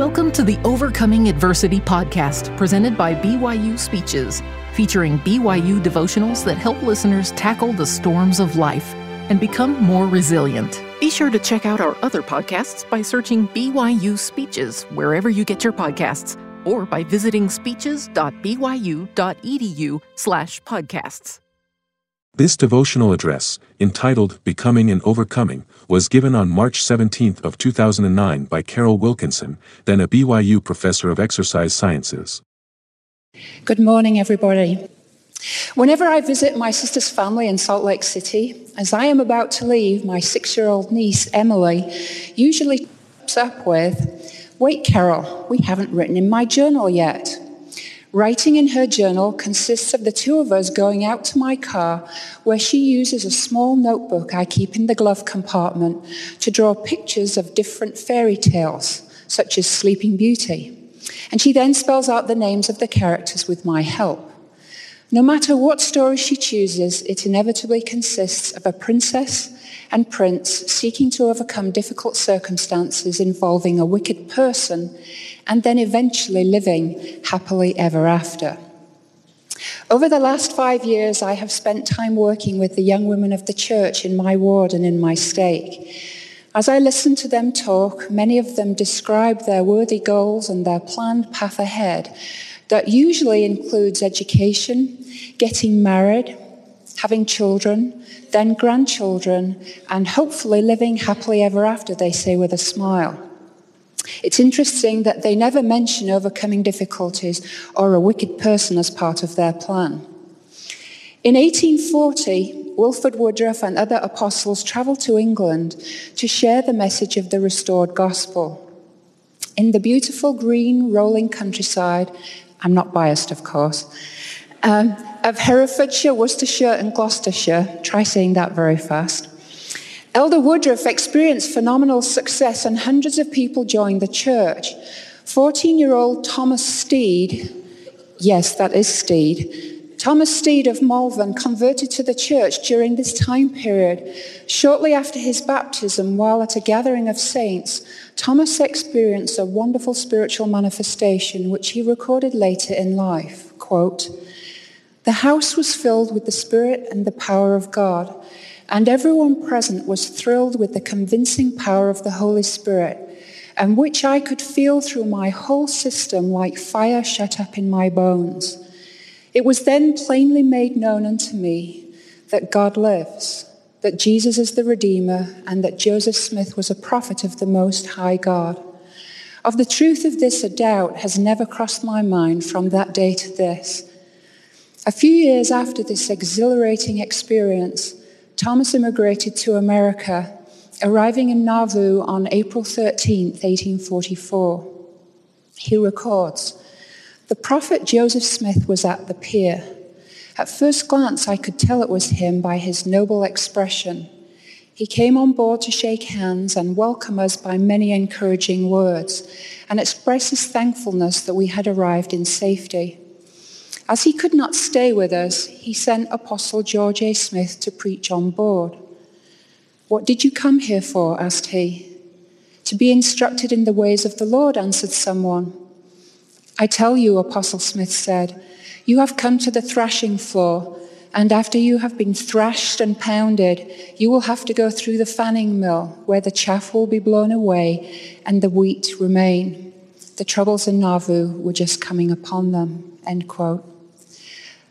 Welcome to the Overcoming Adversity podcast presented by BYU Speeches, featuring BYU devotionals that help listeners tackle the storms of life and become more resilient. Be sure to check out our other podcasts by searching BYU Speeches wherever you get your podcasts or by visiting speeches.byu.edu/podcasts. This devotional address, entitled Becoming and Overcoming, was given on March 17 of 2009 by Carol Wilkinson, then a BYU professor of exercise sciences. Good morning, everybody. Whenever I visit my sister's family in Salt Lake City, as I am about to leave, my six year old niece, Emily, usually comes up with, Wait, Carol, we haven't written in my journal yet. Writing in her journal consists of the two of us going out to my car, where she uses a small notebook I keep in the glove compartment to draw pictures of different fairy tales, such as Sleeping Beauty. And she then spells out the names of the characters with my help. No matter what story she chooses, it inevitably consists of a princess and prince seeking to overcome difficult circumstances involving a wicked person and then eventually living happily ever after. Over the last five years, I have spent time working with the young women of the church in my ward and in my stake. As I listened to them talk, many of them described their worthy goals and their planned path ahead that usually includes education, getting married, having children, then grandchildren, and hopefully living happily ever after, they say with a smile. It's interesting that they never mention overcoming difficulties or a wicked person as part of their plan. In 1840, Wilford Woodruff and other apostles traveled to England to share the message of the restored gospel. In the beautiful green rolling countryside, I'm not biased, of course, um, of Herefordshire, Worcestershire, and Gloucestershire, try saying that very fast, Elder Woodruff experienced phenomenal success and hundreds of people joined the church. 14 year old Thomas Steed, yes, that is Steed, Thomas Steed of Malvern converted to the church during this time period. Shortly after his baptism, while at a gathering of saints, Thomas experienced a wonderful spiritual manifestation which he recorded later in life. Quote, the house was filled with the Spirit and the power of God and everyone present was thrilled with the convincing power of the Holy Spirit, and which I could feel through my whole system like fire shut up in my bones. It was then plainly made known unto me that God lives, that Jesus is the Redeemer, and that Joseph Smith was a prophet of the Most High God. Of the truth of this, a doubt has never crossed my mind from that day to this. A few years after this exhilarating experience, Thomas immigrated to America, arriving in Nauvoo on April 13, 1844. He records The prophet Joseph Smith was at the pier. At first glance, I could tell it was him by his noble expression. He came on board to shake hands and welcome us by many encouraging words and express his thankfulness that we had arrived in safety. As he could not stay with us, he sent Apostle George A. Smith to preach on board. What did you come here for? asked he. To be instructed in the ways of the Lord, answered someone. I tell you, Apostle Smith said, you have come to the thrashing floor, and after you have been thrashed and pounded, you will have to go through the fanning mill, where the chaff will be blown away and the wheat remain. The troubles in Nauvoo were just coming upon them. End quote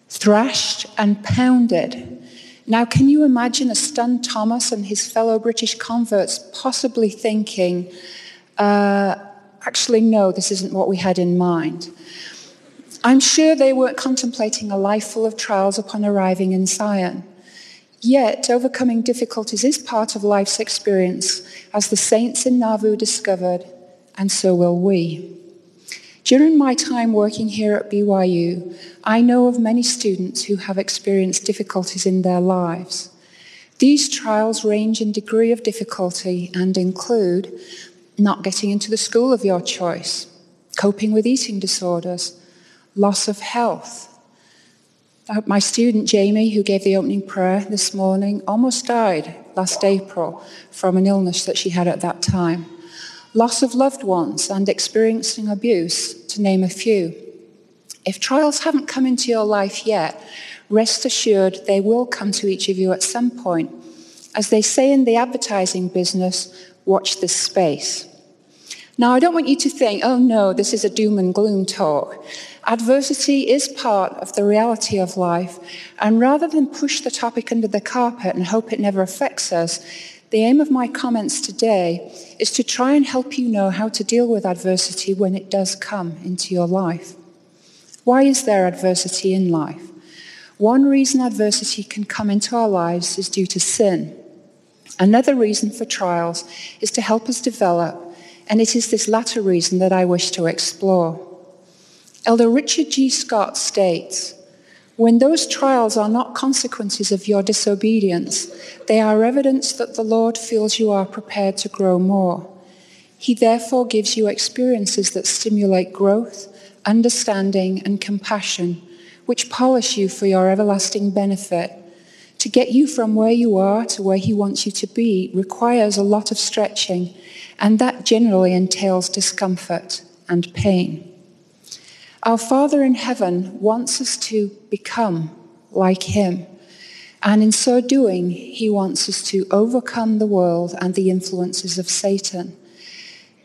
thrashed and pounded. Now, can you imagine a stunned Thomas and his fellow British converts possibly thinking, uh, actually, no, this isn't what we had in mind? I'm sure they weren't contemplating a life full of trials upon arriving in Zion. Yet, overcoming difficulties is part of life's experience, as the saints in Nauvoo discovered, and so will we. During my time working here at BYU, I know of many students who have experienced difficulties in their lives. These trials range in degree of difficulty and include not getting into the school of your choice, coping with eating disorders, loss of health. Uh, my student Jamie, who gave the opening prayer this morning, almost died last April from an illness that she had at that time. Loss of loved ones, and experiencing abuse, to name a few. If trials haven't come into your life yet, rest assured they will come to each of you at some point. As they say in the advertising business, watch this space. Now, I don't want you to think, oh no, this is a doom and gloom talk. Adversity is part of the reality of life, and rather than push the topic under the carpet and hope it never affects us, the aim of my comments today is to try and help you know how to deal with adversity when it does come into your life. Why is there adversity in life? One reason adversity can come into our lives is due to sin. Another reason for trials is to help us develop, and it is this latter reason that I wish to explore. Elder Richard G. Scott states When those trials are not consequences of your disobedience, they are evidence that the Lord feels you are prepared to grow more. He therefore gives you experiences that stimulate growth, understanding, and compassion, which polish you for your everlasting benefit. To get you from where you are to where He wants you to be requires a lot of stretching, and that generally entails discomfort and pain. Our Father in heaven wants us to become like Him. And in so doing, He wants us to overcome the world and the influences of Satan.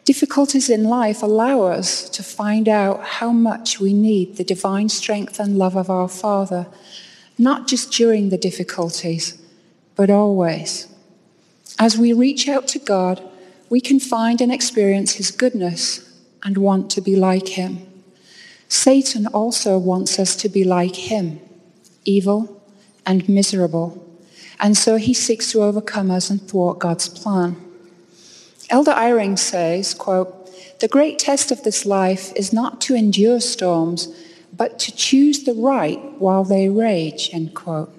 Difficulties in life allow us to find out how much we need the divine strength and love of our Father, not just during the difficulties, but always. As we reach out to God, we can find and experience His goodness and want to be like Him. Satan also wants us to be like him, evil and miserable, and so he seeks to overcome us and thwart God's plan. Elder Eyring says, quote, the great test of this life is not to endure storms, but to choose the right while they rage, end quote.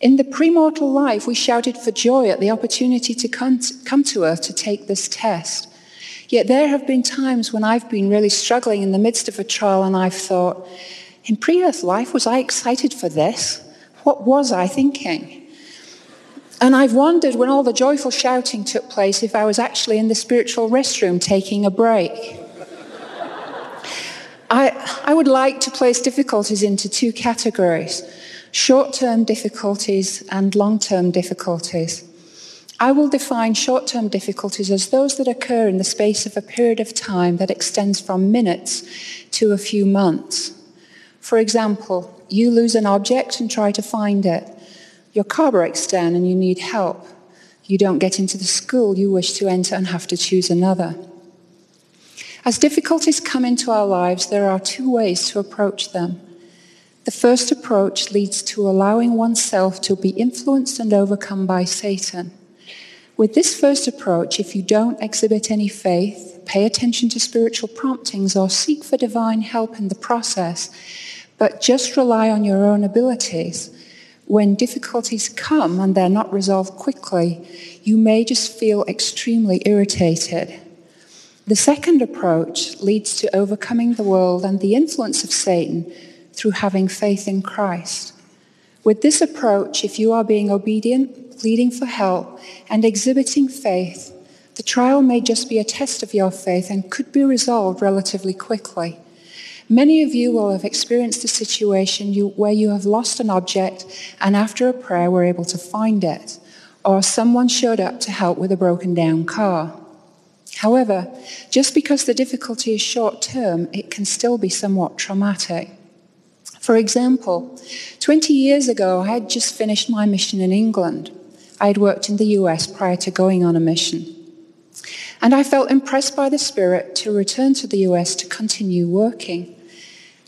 In the premortal life, we shouted for joy at the opportunity to come to earth to take this test. Yet there have been times when I've been really struggling in the midst of a trial and I've thought, in pre earth life, was I excited for this? What was I thinking? And I've wondered when all the joyful shouting took place if I was actually in the spiritual restroom taking a break. I, I would like to place difficulties into two categories short term difficulties and long term difficulties. I will define short term difficulties as those that occur in the space of a period of time that extends from minutes to a few months. For example, you lose an object and try to find it. Your car breaks down and you need help. You don't get into the school you wish to enter and have to choose another. As difficulties come into our lives, there are two ways to approach them. The first approach leads to allowing oneself to be influenced and overcome by Satan. With this first approach, if you don't exhibit any faith, pay attention to spiritual promptings, or seek for divine help in the process, but just rely on your own abilities, when difficulties come and they're not resolved quickly, you may just feel extremely irritated. The second approach leads to overcoming the world and the influence of Satan through having faith in Christ. With this approach, if you are being obedient, pleading for help, and exhibiting faith, the trial may just be a test of your faith and could be resolved relatively quickly. Many of you will have experienced a situation you, where you have lost an object and after a prayer were able to find it, or someone showed up to help with a broken down car. However, just because the difficulty is short term, it can still be somewhat traumatic. For example, 20 years ago, I had just finished my mission in England. I had worked in the US prior to going on a mission. And I felt impressed by the Spirit to return to the US to continue working.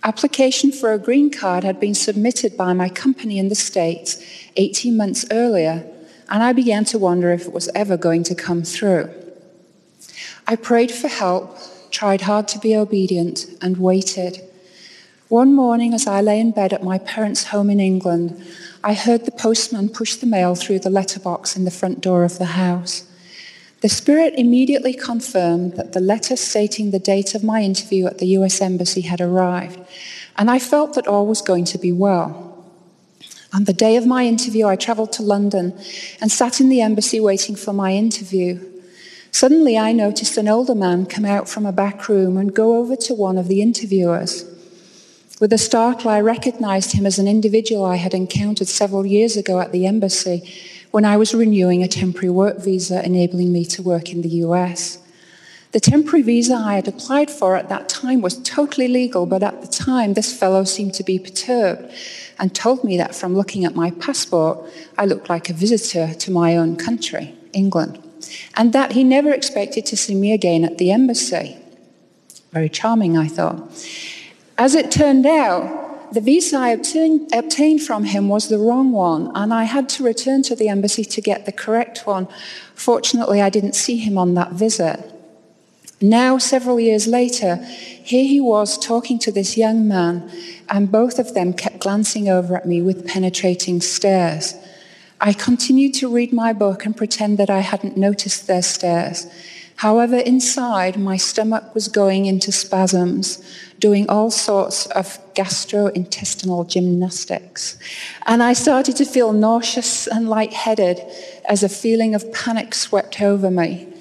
Application for a green card had been submitted by my company in the States 18 months earlier, and I began to wonder if it was ever going to come through. I prayed for help, tried hard to be obedient, and waited. One morning, as I lay in bed at my parents' home in England, I heard the postman push the mail through the letterbox in the front door of the house. The Spirit immediately confirmed that the letter stating the date of my interview at the US Embassy had arrived, and I felt that all was going to be well. On the day of my interview, I traveled to London and sat in the embassy waiting for my interview. Suddenly, I noticed an older man come out from a back room and go over to one of the interviewers. With a startle, I recognized him as an individual I had encountered several years ago at the embassy when I was renewing a temporary work visa enabling me to work in the US. The temporary visa I had applied for at that time was totally legal, but at the time, this fellow seemed to be perturbed and told me that from looking at my passport, I looked like a visitor to my own country, England, and that he never expected to see me again at the embassy. Very charming, I thought. As it turned out, the visa I obtained, from him was the wrong one, and I had to return to the embassy to get the correct one. Fortunately, I didn't see him on that visit. Now, several years later, here he was talking to this young man, and both of them kept glancing over at me with penetrating stares. I continued to read my book and pretend that I hadn't noticed their stares. However, inside, my stomach was going into spasms, doing all sorts of gastrointestinal gymnastics. And I started to feel nauseous and lightheaded as a feeling of panic swept over me.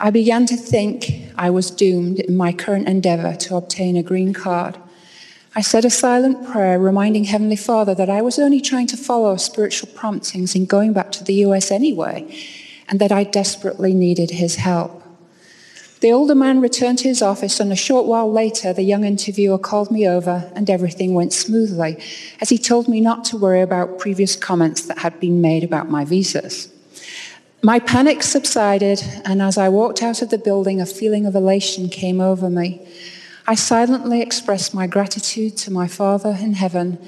I began to think I was doomed in my current endeavor to obtain a green card. I said a silent prayer, reminding Heavenly Father that I was only trying to follow spiritual promptings in going back to the US anyway, and that I desperately needed His help. The older man returned to his office, and a short while later, the young interviewer called me over, and everything went smoothly, as he told me not to worry about previous comments that had been made about my visas. My panic subsided, and as I walked out of the building, a feeling of elation came over me. I silently expressed my gratitude to my Father in heaven,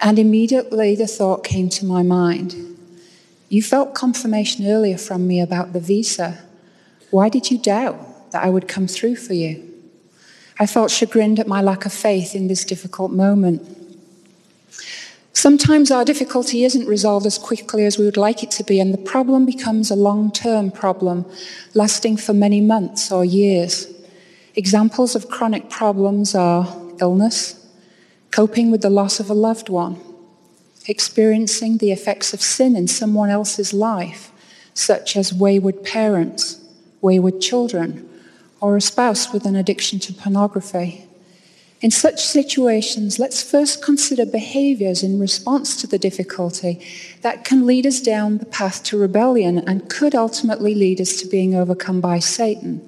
and immediately the thought came to my mind You felt confirmation earlier from me about the visa. Why did you doubt? That I would come through for you. I felt chagrined at my lack of faith in this difficult moment. Sometimes our difficulty isn't resolved as quickly as we would like it to be, and the problem becomes a long term problem, lasting for many months or years. Examples of chronic problems are illness, coping with the loss of a loved one, experiencing the effects of sin in someone else's life, such as wayward parents, wayward children, or a spouse with an addiction to pornography. In such situations, let's first consider behaviors in response to the difficulty that can lead us down the path to rebellion and could ultimately lead us to being overcome by Satan.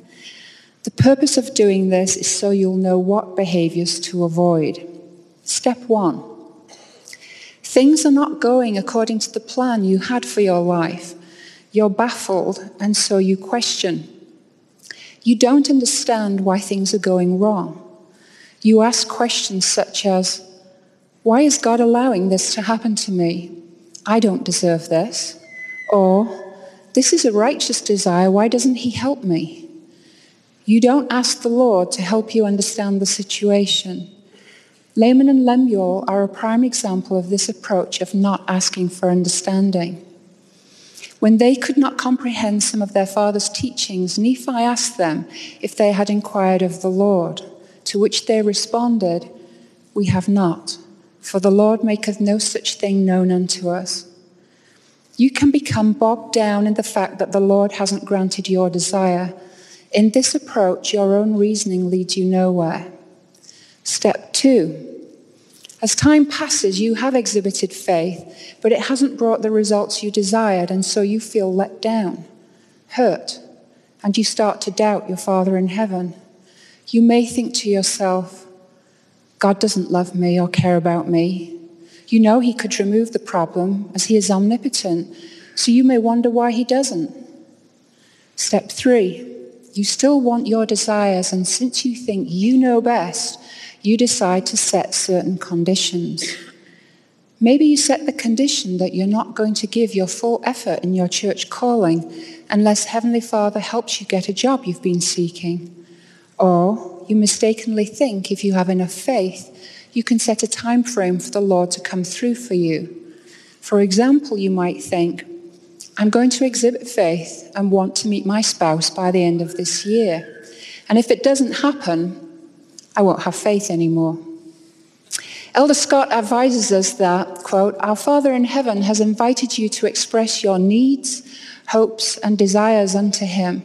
The purpose of doing this is so you'll know what behaviors to avoid. Step one things are not going according to the plan you had for your life. You're baffled, and so you question. You don't understand why things are going wrong. You ask questions such as, Why is God allowing this to happen to me? I don't deserve this. Or, This is a righteous desire. Why doesn't He help me? You don't ask the Lord to help you understand the situation. Laman and Lemuel are a prime example of this approach of not asking for understanding. When they could not comprehend some of their father's teachings, Nephi asked them if they had inquired of the Lord, to which they responded, We have not, for the Lord maketh no such thing known unto us. You can become bogged down in the fact that the Lord hasn't granted your desire. In this approach, your own reasoning leads you nowhere. Step two as time passes, you have exhibited faith, but it hasn't brought the results you desired, and so you feel let down, hurt, and you start to doubt your Father in heaven. You may think to yourself, God doesn't love me or care about me. You know He could remove the problem as He is omnipotent, so you may wonder why He doesn't. Step three, you still want your desires, and since you think you know best, you decide to set certain conditions. Maybe you set the condition that you're not going to give your full effort in your church calling unless Heavenly Father helps you get a job you've been seeking. Or you mistakenly think if you have enough faith, you can set a time frame for the Lord to come through for you. For example, you might think, I'm going to exhibit faith and want to meet my spouse by the end of this year. And if it doesn't happen, I won't have faith anymore. Elder Scott advises us that, quote, Our Father in heaven has invited you to express your needs, hopes, and desires unto Him.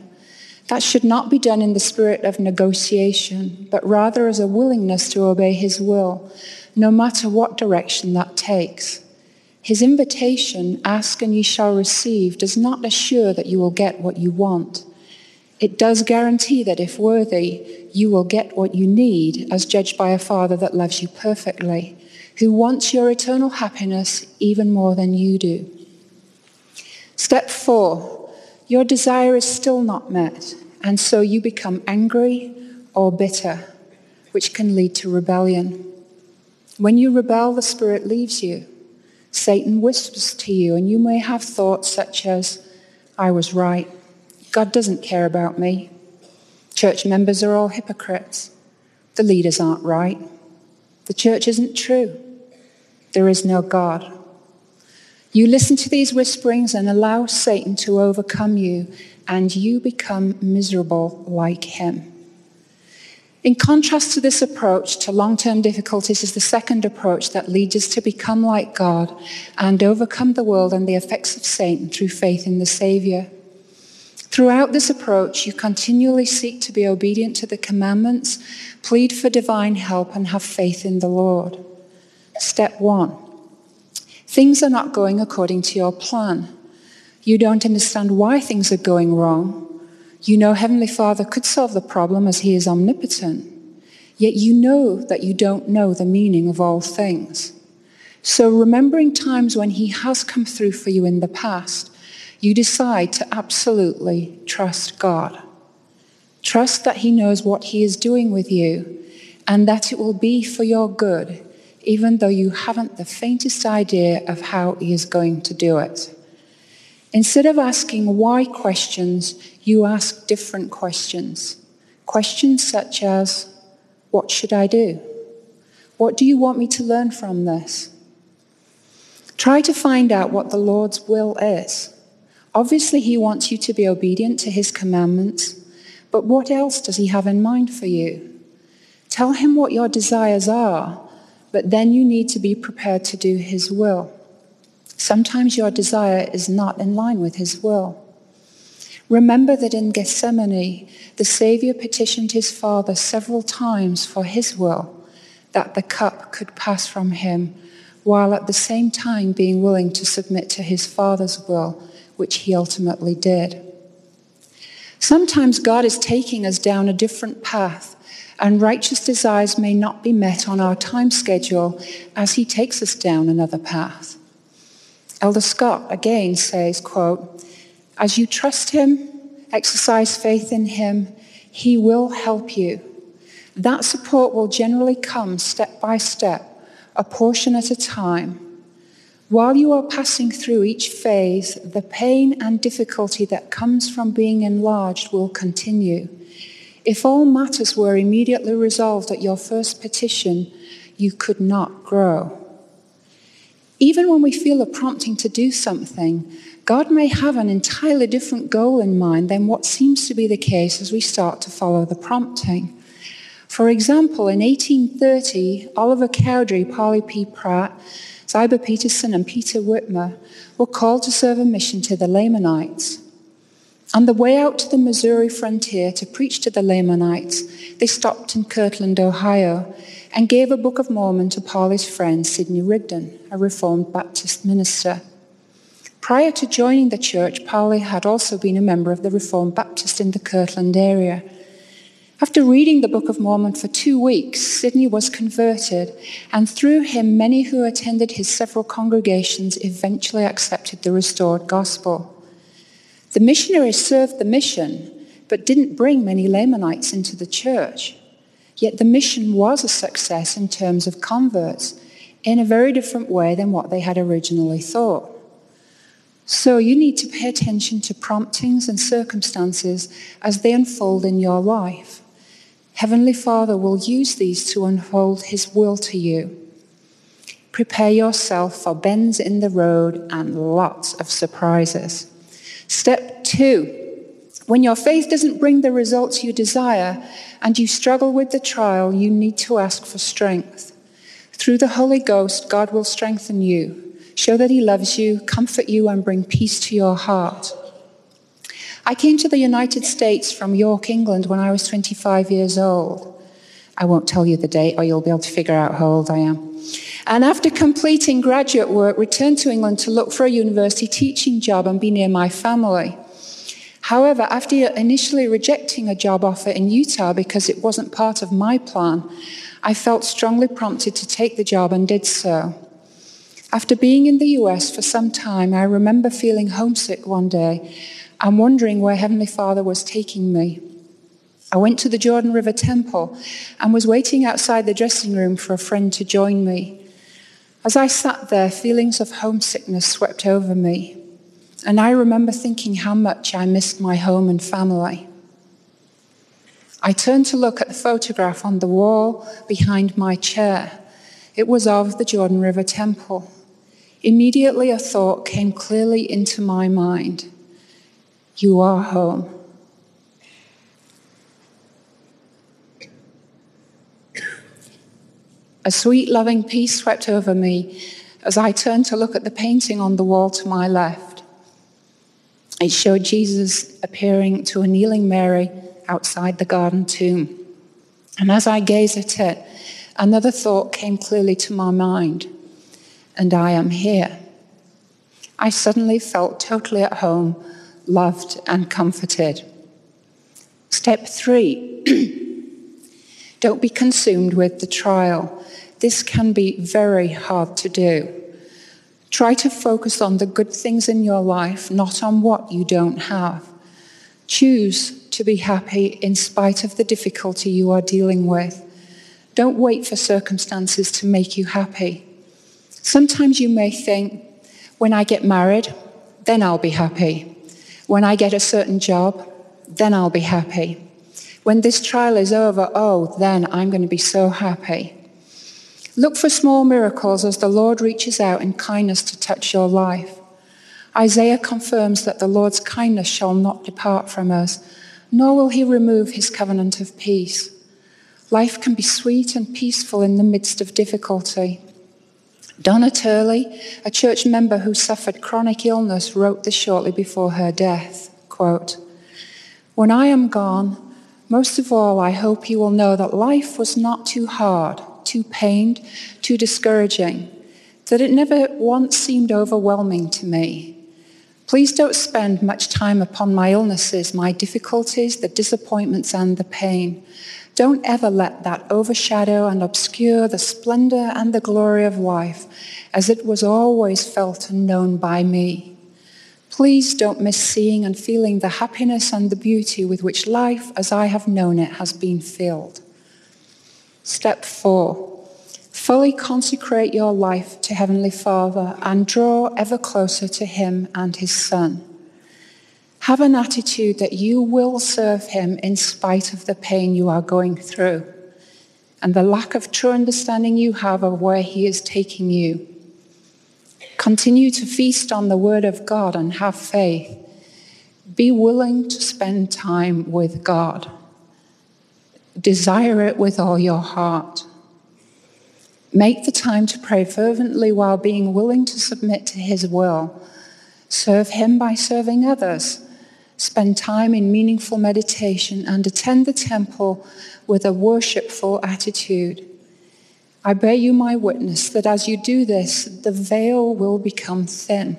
That should not be done in the spirit of negotiation, but rather as a willingness to obey His will, no matter what direction that takes. His invitation, ask and ye shall receive, does not assure that you will get what you want. It does guarantee that if worthy, you will get what you need, as judged by a Father that loves you perfectly, who wants your eternal happiness even more than you do. Step four your desire is still not met, and so you become angry or bitter, which can lead to rebellion. When you rebel, the Spirit leaves you. Satan whispers to you, and you may have thoughts such as, I was right. God doesn't care about me. Church members are all hypocrites. The leaders aren't right. The church isn't true. There is no God. You listen to these whisperings and allow Satan to overcome you, and you become miserable like him. In contrast to this approach to long term difficulties is the second approach that leads us to become like God and overcome the world and the effects of Satan through faith in the Savior. Throughout this approach, you continually seek to be obedient to the commandments, plead for divine help, and have faith in the Lord. Step one things are not going according to your plan. You don't understand why things are going wrong. You know Heavenly Father could solve the problem as He is omnipotent. Yet you know that you don't know the meaning of all things. So, remembering times when He has come through for you in the past, you decide to absolutely trust God. Trust that He knows what He is doing with you and that it will be for your good, even though you haven't the faintest idea of how He is going to do it. Instead of asking why questions, you ask different questions. Questions such as, What should I do? What do you want me to learn from this? Try to find out what the Lord's will is. Obviously, He wants you to be obedient to His commandments, but what else does He have in mind for you? Tell Him what your desires are, but then you need to be prepared to do His will. Sometimes your desire is not in line with His will. Remember that in Gethsemane, the Savior petitioned his Father several times for his will, that the cup could pass from him, while at the same time being willing to submit to his Father's will, which he ultimately did. Sometimes God is taking us down a different path, and righteous desires may not be met on our time schedule as he takes us down another path. Elder Scott again says, quote, as you trust him, exercise faith in him, he will help you. That support will generally come step by step, a portion at a time. While you are passing through each phase, the pain and difficulty that comes from being enlarged will continue. If all matters were immediately resolved at your first petition, you could not grow. Even when we feel a prompting to do something, God may have an entirely different goal in mind than what seems to be the case as we start to follow the prompting. For example, in 1830, Oliver Cowdery, Parley P. Pratt, Ziba Peterson, and Peter Whitmer were called to serve a mission to the Lamanites. On the way out to the Missouri frontier to preach to the Lamanites, they stopped in Kirtland, Ohio, and gave a Book of Mormon to Parley's friend Sidney Rigdon, a Reformed Baptist minister. Prior to joining the church, Parley had also been a member of the Reformed Baptist in the Kirtland area. After reading the Book of Mormon for two weeks, Sidney was converted, and through him, many who attended his several congregations eventually accepted the restored gospel. The missionaries served the mission, but didn't bring many Lamanites into the church. Yet the mission was a success in terms of converts in a very different way than what they had originally thought. So you need to pay attention to promptings and circumstances as they unfold in your life. Heavenly Father will use these to unfold His will to you. Prepare yourself for bends in the road and lots of surprises. Step two when your faith doesn't bring the results you desire and you struggle with the trial, you need to ask for strength. Through the Holy Ghost, God will strengthen you, show that He loves you, comfort you, and bring peace to your heart. I came to the United States from York, England when I was 25 years old. I won't tell you the date or you'll be able to figure out how old I am. And after completing graduate work, returned to England to look for a university teaching job and be near my family. However, after initially rejecting a job offer in Utah because it wasn't part of my plan, I felt strongly prompted to take the job and did so. After being in the US for some time, I remember feeling homesick one day and wondering where Heavenly Father was taking me. I went to the Jordan River Temple and was waiting outside the dressing room for a friend to join me. As I sat there, feelings of homesickness swept over me, and I remember thinking how much I missed my home and family. I turned to look at the photograph on the wall behind my chair. It was of the Jordan River Temple. Immediately, a thought came clearly into my mind You are home. A sweet, loving peace swept over me as I turned to look at the painting on the wall to my left. It showed Jesus appearing to a kneeling Mary outside the garden tomb. And as I gazed at it, another thought came clearly to my mind and I am here. I suddenly felt totally at home, loved, and comforted. Step three don't be consumed with the trial. This can be very hard to do. Try to focus on the good things in your life, not on what you don't have. Choose to be happy in spite of the difficulty you are dealing with. Don't wait for circumstances to make you happy. Sometimes you may think, when I get married, then I'll be happy. When I get a certain job, then I'll be happy. When this trial is over, oh, then I'm going to be so happy. Look for small miracles as the Lord reaches out in kindness to touch your life. Isaiah confirms that the Lord's kindness shall not depart from us, nor will he remove his covenant of peace. Life can be sweet and peaceful in the midst of difficulty. Donna Turley, a church member who suffered chronic illness, wrote this shortly before her death. Quote, when I am gone, most of all, I hope you will know that life was not too hard too pained, too discouraging, that it never once seemed overwhelming to me. Please don't spend much time upon my illnesses, my difficulties, the disappointments, and the pain. Don't ever let that overshadow and obscure the splendor and the glory of life as it was always felt and known by me. Please don't miss seeing and feeling the happiness and the beauty with which life, as I have known it, has been filled. Step four, fully consecrate your life to Heavenly Father and draw ever closer to Him and His Son. Have an attitude that you will serve Him in spite of the pain you are going through and the lack of true understanding you have of where He is taking you. Continue to feast on the Word of God and have faith. Be willing to spend time with God. Desire it with all your heart. Make the time to pray fervently while being willing to submit to His will. Serve Him by serving others. Spend time in meaningful meditation and attend the temple with a worshipful attitude. I bear you my witness that as you do this, the veil will become thin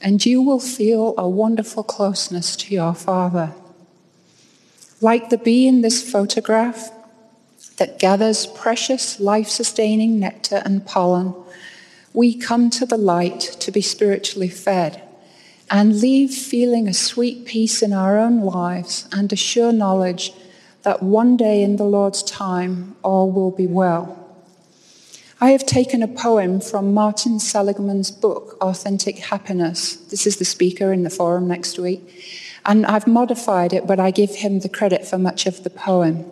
and you will feel a wonderful closeness to your Father. Like the bee in this photograph that gathers precious life sustaining nectar and pollen, we come to the light to be spiritually fed and leave feeling a sweet peace in our own lives and a sure knowledge that one day in the Lord's time all will be well. I have taken a poem from Martin Seligman's book, Authentic Happiness. This is the speaker in the forum next week. And I've modified it, but I give him the credit for much of the poem.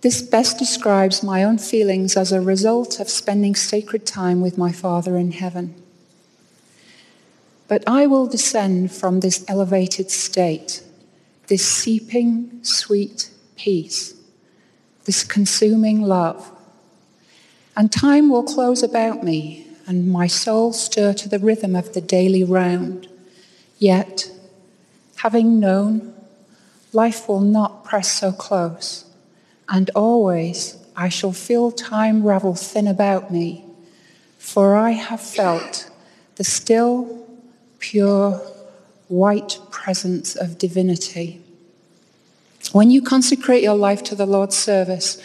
This best describes my own feelings as a result of spending sacred time with my Father in heaven. But I will descend from this elevated state, this seeping, sweet peace, this consuming love. And time will close about me, and my soul stir to the rhythm of the daily round. Yet, having known life will not press so close, and always I shall feel time ravel thin about me, for I have felt the still, pure, white presence of divinity. When you consecrate your life to the Lord's service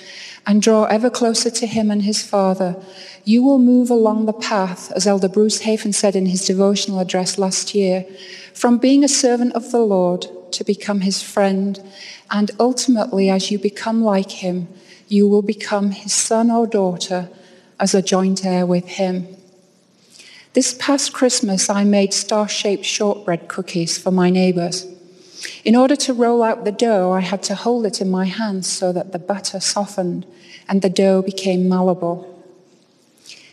and draw ever closer to Him and His Father, you will move along the path, as Elder Bruce Hafen said in his devotional address last year, from being a servant of the Lord to become His friend, and ultimately, as you become like Him, you will become His son or daughter as a joint heir with Him. This past Christmas, I made star shaped shortbread cookies for my neighbors. In order to roll out the dough, I had to hold it in my hands so that the butter softened and the dough became malleable.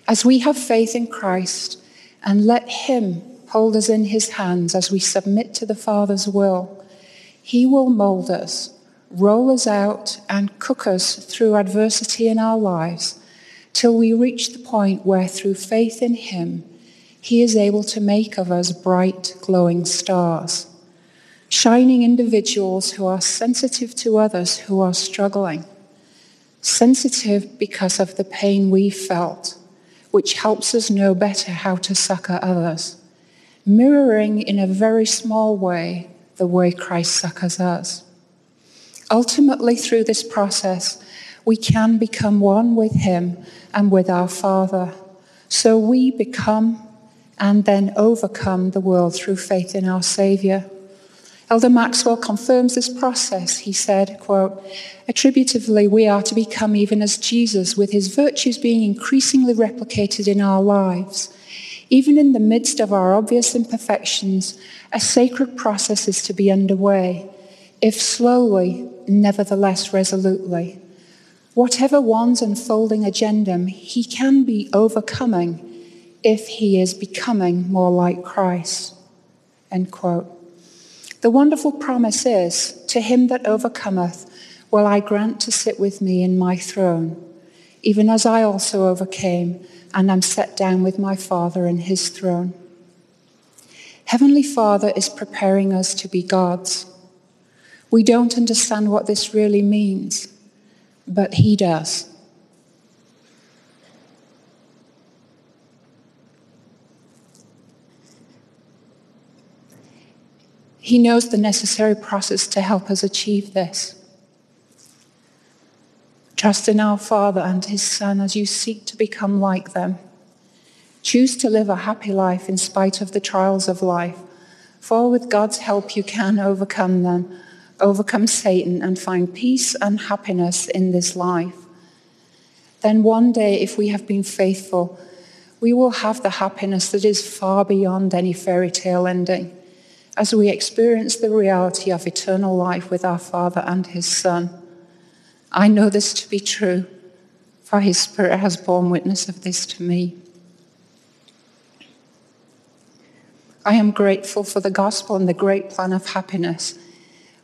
As we have faith in Christ and let Him hold us in His hands as we submit to the Father's will, He will mold us, roll us out, and cook us through adversity in our lives till we reach the point where, through faith in Him, He is able to make of us bright, glowing stars shining individuals who are sensitive to others who are struggling. Sensitive because of the pain we felt, which helps us know better how to succor others. Mirroring in a very small way the way Christ succors us. Ultimately, through this process, we can become one with Him and with our Father. So we become and then overcome the world through faith in our Savior. Elder Maxwell confirms this process. He said, quote, Attributively, we are to become even as Jesus, with his virtues being increasingly replicated in our lives. Even in the midst of our obvious imperfections, a sacred process is to be underway, if slowly, nevertheless resolutely. Whatever one's unfolding agenda, he can be overcoming if he is becoming more like Christ. End quote. The wonderful promise is To him that overcometh, will I grant to sit with me in my throne, even as I also overcame and am set down with my Father in his throne. Heavenly Father is preparing us to be gods. We don't understand what this really means, but he does. He knows the necessary process to help us achieve this. Trust in our Father and His Son as you seek to become like them. Choose to live a happy life in spite of the trials of life, for with God's help you can overcome them, overcome Satan, and find peace and happiness in this life. Then one day, if we have been faithful, we will have the happiness that is far beyond any fairy tale ending as we experience the reality of eternal life with our Father and His Son. I know this to be true, for His Spirit has borne witness of this to me. I am grateful for the gospel and the great plan of happiness.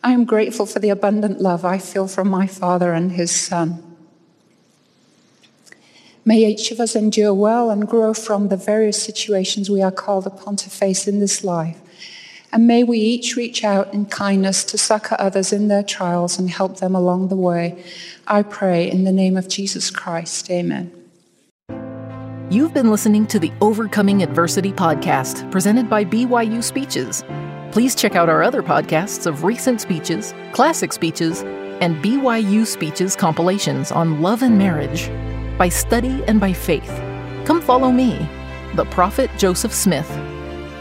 I am grateful for the abundant love I feel from my Father and His Son. May each of us endure well and grow from the various situations we are called upon to face in this life and may we each reach out in kindness to succor others in their trials and help them along the way. I pray in the name of Jesus Christ. Amen. You've been listening to the Overcoming Adversity podcast presented by BYU Speeches. Please check out our other podcasts of recent speeches, classic speeches, and BYU Speeches compilations on love and marriage, by study and by faith. Come follow me, the prophet Joseph Smith